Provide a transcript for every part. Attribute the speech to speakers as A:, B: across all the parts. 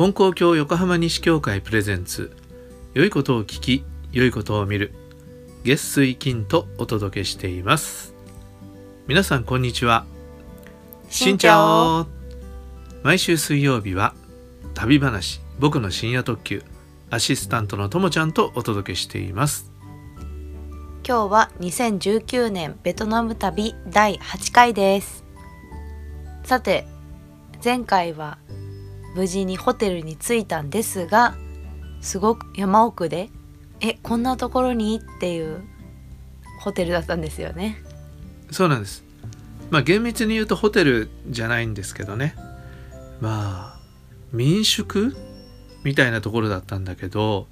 A: 金光教横浜西教会プレゼンツ。良いことを聞き良いことを見る。月水金とお届けしています。皆さんこんにちは。
B: しんちゃお。
A: 毎週水曜日は旅話僕の深夜特急アシスタントのともちゃんとお届けしています。
B: 今日は2019年ベトナム旅第8回です。さて前回は無事にホテルに着いたんですがすごく山奥でえこんなところに？っていうホテルだったんですよね。
A: そうなんです。まあ厳密に言うとホテルじゃないんですけどね。まあ民宿みたいなところだったんだけど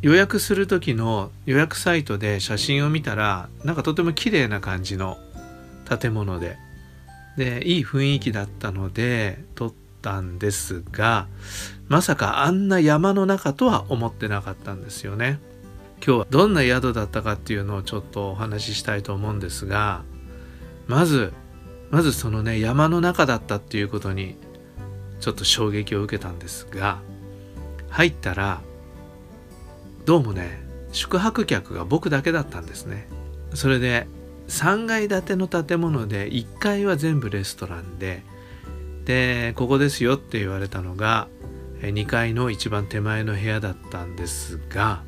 A: 予約する時の予約サイトで写真を見たらなんかとても綺麗な感じの建物ででいい雰囲気だったので撮ったんですがまさかあんな山の中とは思ってなかったんですよね。今日はどんな宿だったかっていうのをちょっとお話ししたいと思うんですがまずまずそのね山の中だったっていうことにちょっと衝撃を受けたんですが入ったらどうもね宿泊客が僕だけだったんですねそれで3階建ての建物で1階は全部レストランででここですよって言われたのが2階の一番手前の部屋だったんですが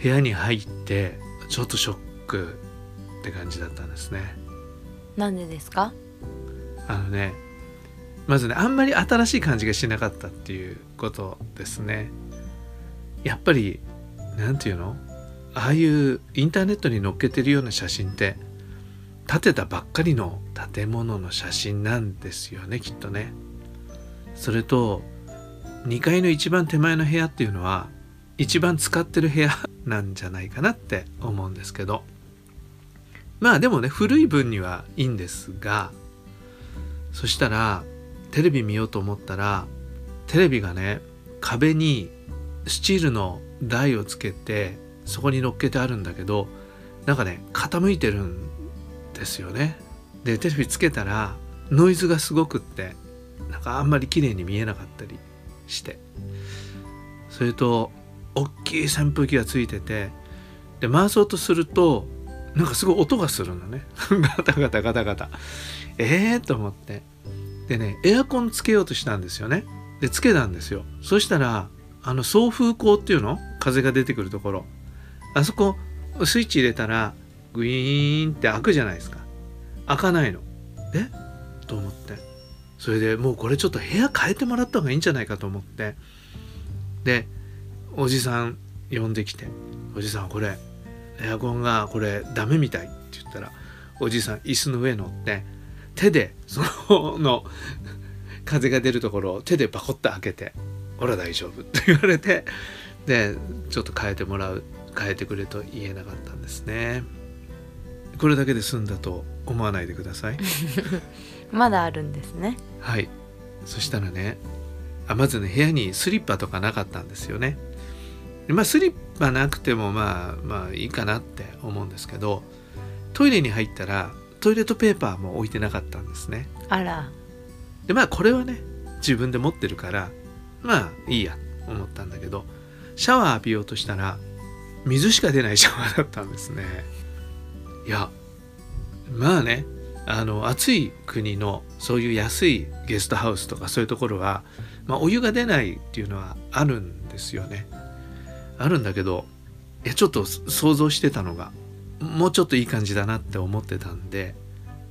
A: 部屋に入ってちょっとショックって感じだったんですね。
B: なんでですか？
A: あのねまずねあんまり新しい感じがしなかったっていうことですね。やっぱり何て言うの？ああいうインターネットに載っけてるような写真って建てたばっかりの建物の写真なんですよねきっとね。それと2階の一番手前の部屋っていうのは一番使ってる部屋なんじゃないかなって思うんですけど。まあでもね古い分にはいいんですがそしたらテレビ見ようと思ったらテレビがね壁にスチールの台をつけてそこに乗っけてあるんだけどなんかね傾いてるんですよね。でテレビつけたらノイズがすごくってなんかあんまり綺麗に見えなかったりして。それと大きい扇風機がついててで回そうとするとなんかすごい音がするのね。ガタガタガタガタ。ええー、と思って。でねエアコンつけようとしたんですよね。でつけたんですよ。そしたらあの送風口っていうの？風が出てくるところ。あそこスイッチ入れたらグイーンって開くじゃないですか。開かないの。え？と思って。それでもうこれちょっと部屋変えてもらった方がいいんじゃないかと思って。でおじさん呼んできて「おじさんこれ。エアコンがこれダメみたい」って言ったらおじさん椅子の上乗って手でその風が出るところを手でパコッと開けて「ほら大丈夫」って言われてでちょっと変えてもらう変えてくれと言えなかったんですね。これだけで済んだと思わないでください。
B: まだあるんですね。
A: はい。そしたらねあまずね部屋にスリッパとかなかったんですよね。まあスリッパなくてもまあまあいいかなって思うんですけどトイレに入ったらトイレットペーパーも置いてなかったんですね。
B: あら。
A: でまあこれはね自分で持ってるからまあいいや思ったんだけどシャワー浴びようとしたら水しか出ないシャワーだったんですねいやまあねあの暑い国のそういう安いゲストハウスとかそういうところは、まあ、お湯が出ないっていうのはあるんですよね。あるんだけどいやちょっと想像してたのがもうちょっといい感じだなって思ってたんで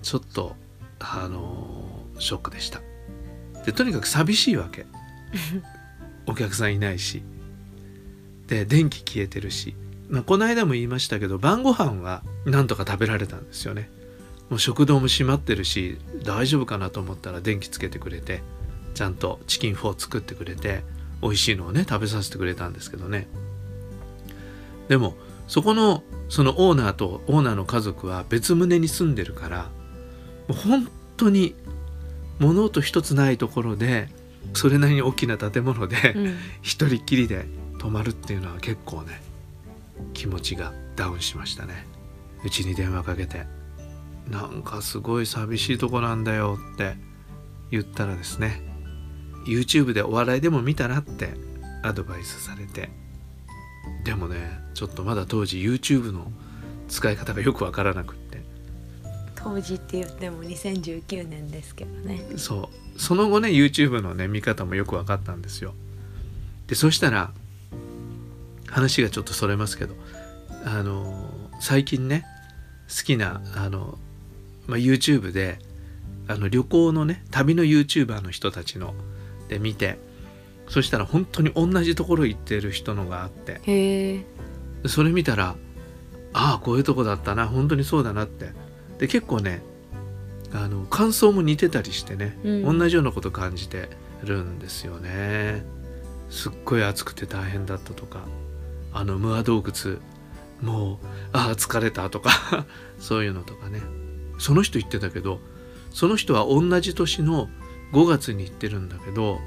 A: ちょっとあのショックでした。でとにかく寂しいわけ。お客さんいないし。で電気消えてるし、まあ、この間も言いましたけど晩ご飯はなんとか食べられたんですよね。もう食堂も閉まってるし大丈夫かなと思ったら電気つけてくれてちゃんとチキンフォー作ってくれて美味しいのをね食べさせてくれたんですけどね。でもそこのそのオーナーとオーナーの家族は別棟に住んでるからもう本当に物音一つないところでそれなりに大きな建物で、うん、一人っきりで泊まるっていうのは結構ね気持ちがダウンしましたね。うちに電話かけてなんかすごい寂しいとこなんだよって言ったらですね YouTube でお笑いでも見たらってアドバイスされてでもねちょっとまだ当時 YouTube の使い方がよくわからなくって。
B: 当時って言っても2019年ですけどね。
A: そう。その後ね YouTube のね見方もよく分かったんですよ。でそしたら話がちょっとそれますけどあの最近ね好きなあの、まあ、YouTube であの旅行のね旅の YouTuber の人たちので見てそしたら本当に同じところ行ってる人のがあってそれ見たらああこういうとこだったな本当にそうだなって。で結構ねあの感想も似てたりしてね、
B: うん。
A: 同じようなこと感じてるんですよね。すっごい暑くて大変だったとかあのムア洞窟もうああ疲れたとか そういうのとかね。その人言ってたけどその人は同じ年の5月に行ってるんだけど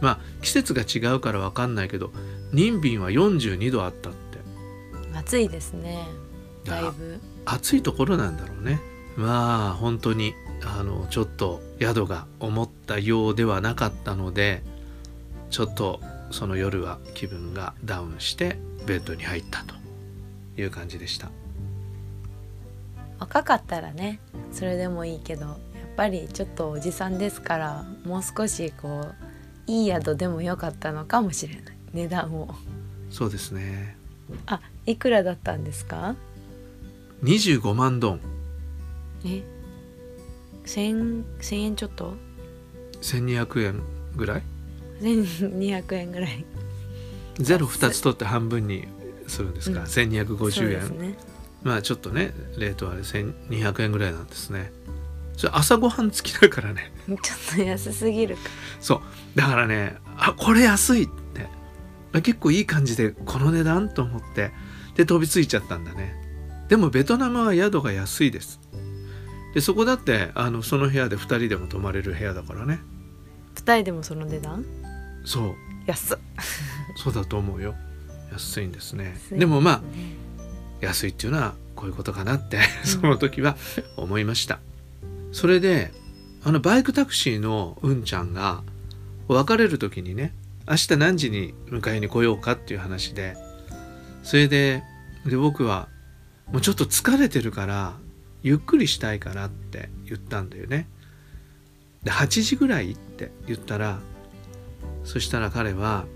A: まあ季節が違うから分かんないけど任便は42度あったって。
B: 暑いですね。だいぶ。
A: 暑いところなんだろうね。まあ本当にあのちょっと宿が思ったようではなかったのでちょっとその夜は気分がダウンしてベッドに入ったという感じでした。
B: 若かったらねそれでもいいけどやっぱりちょっとおじさんですからもう少しこういい宿でもよかったのかもしれない。値段を。
A: そうですね。
B: あいくらだったんですか
A: ？25万ドン。
B: え？千千円ちょっと
A: ？1200円ぐらい
B: ？1200円ぐらい
A: ゼロ2つ取って半分にするんですか、
B: うん。
A: 1250
B: そう
A: 円、
B: ね。
A: まあちょっとねレートはあれ1200円ぐらいなんですね。それ朝ごはん付きだからね。
B: ちょっと安すぎるか。
A: そう。だからねあこれ安いって。あ結構いい感じでこの値段と思って。で飛びついちゃったんだね。でもベトナムは宿が安いです。でそこだってあのその部屋で2人でも泊まれる部屋だからね。
B: 2人でもその値段？
A: そう
B: 安っ。
A: そうだと思うよ。安いんですね。
B: 安い。
A: でもまあ
B: ね
A: 安いっていうのはこういうことかなってその時は思いました、それであのバイクタクシーのうんちゃんが別れる時にね明日何時に迎えに来ようかっていう話でそれでで僕はもうちょっと疲れてるからゆっくりしたいからって言ったんだよね。で8時ぐらいって言ったらそしたら彼は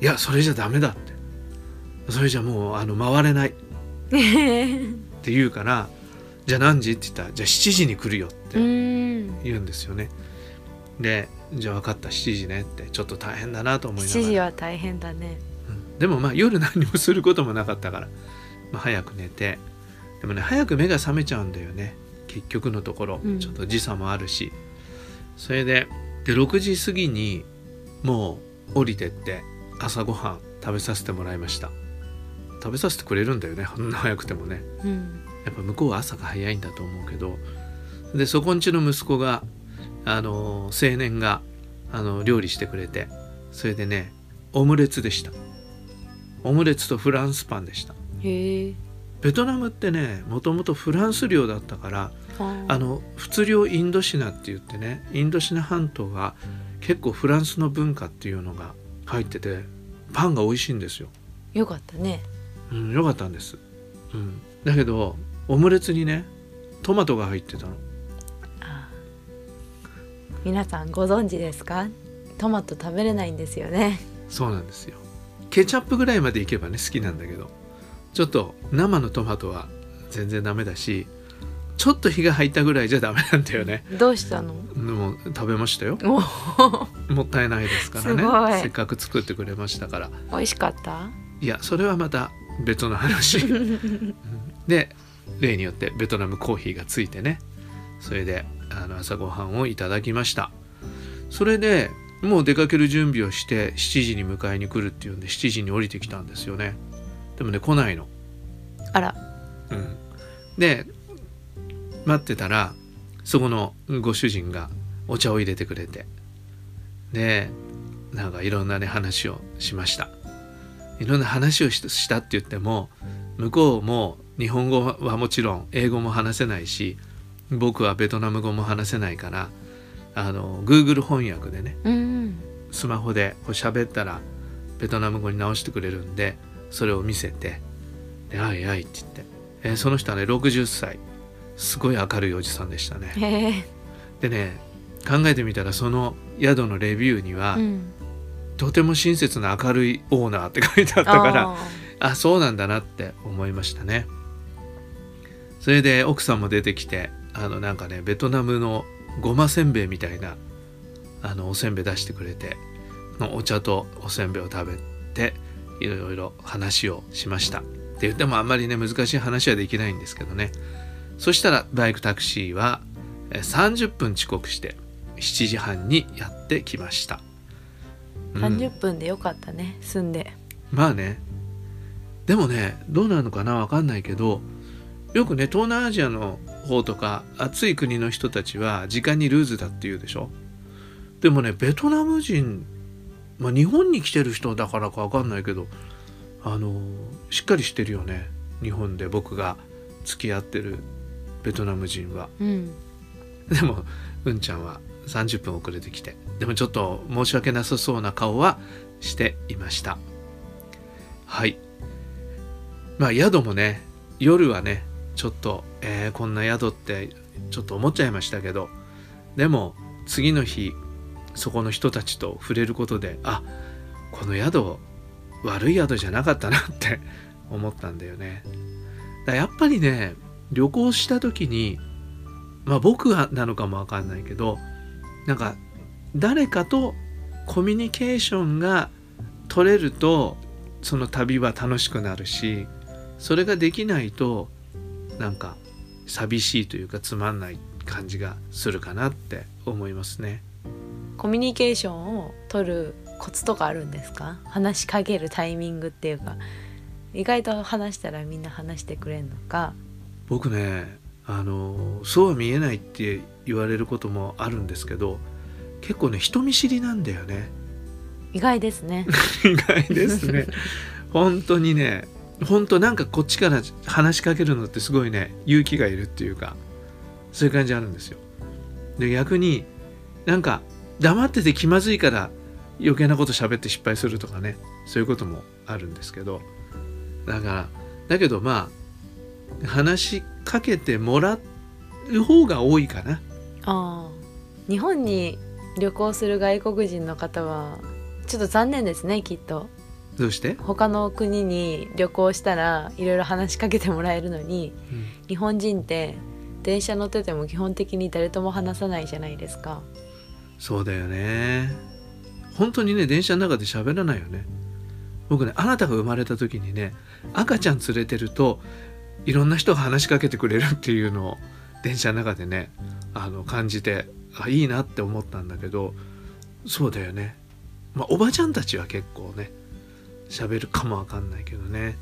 A: いやそれじゃダメだって。それじゃもうあの回れない。って言うからじゃあ何時って言ったらじゃあ7時に来るよっ
B: う
A: て言うんですよね。でじゃあ分かった7時ねって。ちょっと大変だなと思いなが
B: 7
A: ら
B: 時は大変だね。
A: うん。でもまあ夜何もすることもなかったから、まあ、早く寝て。でもね早く目が覚めちゃうんだよね。結局のところ、
B: うん。
A: ちょっと時差もあるし。それでで6時過ぎにもう降りてって朝ごはん食べさせてもらいました。食べさせてくれるんだよねあんな早くてもね。
B: うん。
A: やっぱ向こうは朝が早いんだと思うけどでそこんちの息子があの青年があの料理してくれてそれでねオムレツでした。オムレツとフランスパンでした。ベトナムってねもともとフランス領だったからあの仏領インドシナって言ってねインドシナ半島が結構フランスの文化っていうのが入っててパンが美味しいんですよ。
B: よかったね。
A: うん、よかったんです、うん、だけどオムレツにねトマトが入ってたの。
B: あ皆さんご存知ですか？トマト食べれないんですよね。
A: そうなんですよ。ケチャップぐらいまでいけばね好きなんだけど。ちょっと生のトマトは全然ダメだしちょっと火が入ったぐらいじゃダメなんだよね。
B: どうしたの？
A: でも食べましたよ。
B: お。
A: もったいないですからね。せっかく作ってくれましたから。
B: 美味しかった？
A: いやそれはまた別の話。う んで例によってベトナムコーヒーがついてね。それであの朝ごはんをいただきました。それでもう出かける準備をして7時に迎えに来るっていうんで7時に降りてきたんですよね。でもね来ないの、
B: あら。
A: うん、で待ってたらそこのご主人がお茶を入れてくれて。でなんかいろんなね話をしました。いろんな話をししたって言っても向こうも日本語はもちろん英語も話せないし僕はベトナム語も話せないからあの Google 翻訳でね
B: うん
A: スマホでこう喋ったらベトナム語に直してくれるんでそれを見せて「であいあい」って言って、えーその人はね60歳すごい明るいおじさんでしたね。でね考えてみたらその宿のレビューには、
B: うん。
A: とても親切な明るいオーナーって書いてあったから
B: あ
A: あそうなんだなって思いましたね。それで奥さんも出てきてあのなんかねベトナムのごませんべいみたいなあのおせんべい出してくれてお茶とおせんべいを食べていろいろ話をしました。って言ってもあんまりね難しい話はできないんですけどねそしたらバイクタクシーはえ30分遅刻して7時半にやってきました、
B: ー
A: うん。
B: 30分でよかったね住んで。
A: まあね。でもねどうなるのかなわかんないけどよくね東南アジアの方とか暑い国の人たちは時間にルーズだって言うでしょ。でもねベトナム人、まあ、日本に来てる人だからかわかんないけどあのしっかりしてるよね。日本で僕が付き合ってるベトナム人は。
B: うん。
A: でもうんちゃんは30分遅れてきて。でもちょっと申し訳なさそうな顔はしていました。はい。まあ宿もね夜はねちょっと、えーこんな宿ってちょっと思っちゃいましたけど。でも次の日そこの人たちと触れることであこの宿悪い宿じゃなかったなって思ったんだよね。だやっぱりね旅行した時にまあ僕はなのかもわかんないけどなんか誰かとコミュニケーションが取れるとその旅は楽しくなるしそれができないとなんか寂しいというかつまんない感じがするかなって思いますね。
B: コミュニケーションを取るコツとかあるんですか？話しかけるタイミングっていうか意外と話したらみんな話してくれんのか
A: 僕ねあのそうは見えないって言われることもあるんですけど結構ね人見知りなんだよね。
B: 意外ですね。
A: 意外ですね。本当にね本当なんかこっちから話しかけるのってすごいね勇気がいるっていうかそういう感じあるんですよ。で逆になんか黙ってて気まずいから余計なこと喋って失敗するとかねそういうこともあるんですけどだからだけどまあ話しかけてもらう方が多いかな。
B: ああ日本に旅行する外国人の方はちょっと残念ですねきっと。
A: どうして、
B: 他の国に旅行したらいろいろ話しかけてもらえるのに
A: うん。
B: 日本人って電車乗ってても基本的に誰とも話さないじゃないですか。
A: そうだよね。本当にね電車の中で喋らないよね。僕ねあなたが生まれた時にね赤ちゃん連れてるといろんな人が話しかけてくれるっていうのを電車の中でねあの感じてあいいなって思ったんだけどそうだよね。まあおばちゃんたちは結構ね喋るかもわかんないけどね。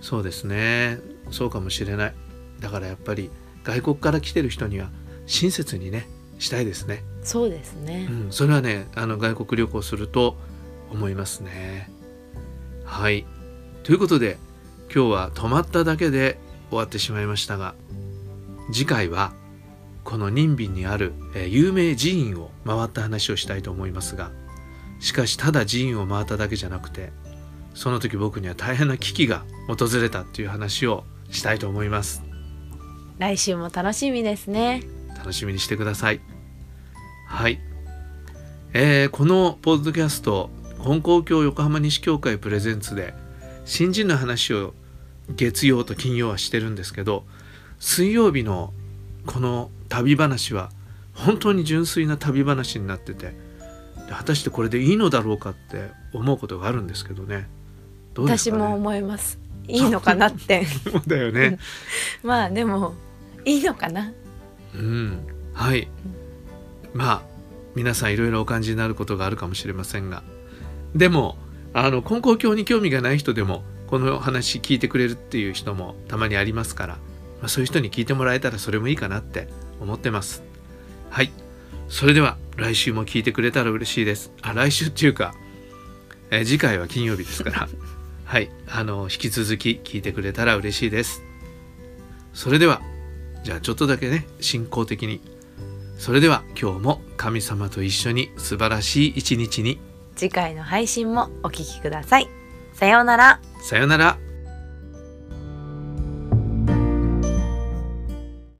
A: そうですね。そうかもしれない。だからやっぱり外国から来てる人には親切にねしたいですね。
B: そうですね。
A: う、ん、それはねあの外国旅行すると思いますね。はい。ということで今日は泊まっただけで終わってしまいましたが次回はこの任便にある、えー有名寺院を回った話をしたいと思いますがしかしただ寺院を回っただけじゃなくてその時僕には大変な危機が訪れたっていう話をしたいと思います。
B: 来週も楽しみですね。
A: 楽しみにしてください。はい、えーこのポッドキャスト本校教横浜西教会プレゼンツで新人の話を月曜と金曜はしてるんですけど水曜日のこの旅話は本当に純粋な旅話になっててで果たしてこれでいいのだろうかって思うことがあるんですけどね。どね？
B: 私も思います。いいのかなって。
A: そうだよね。
B: まあでもいいのかな。
A: うん、はい。まあ皆さんいろいろお感じになることがあるかもしれませんが、でもあの根高教に興味がない人でもこの話聞いてくれるっていう人もたまにありますから、まあ、そういう人に聞いてもらえたらそれもいいかなって思ってます。はい。それでは来週も聞いてくれたら嬉しいです。あ来週っていうか、えー次回は金曜日ですから、はい。あの引き続き聞いてくれたら嬉しいです。それでは。じゃあちょっとだけね進行的にそれでは今日も神様と一緒に素晴らしい一日に
B: 次回の配信もお聞きくださいさようなら。
A: さようなら。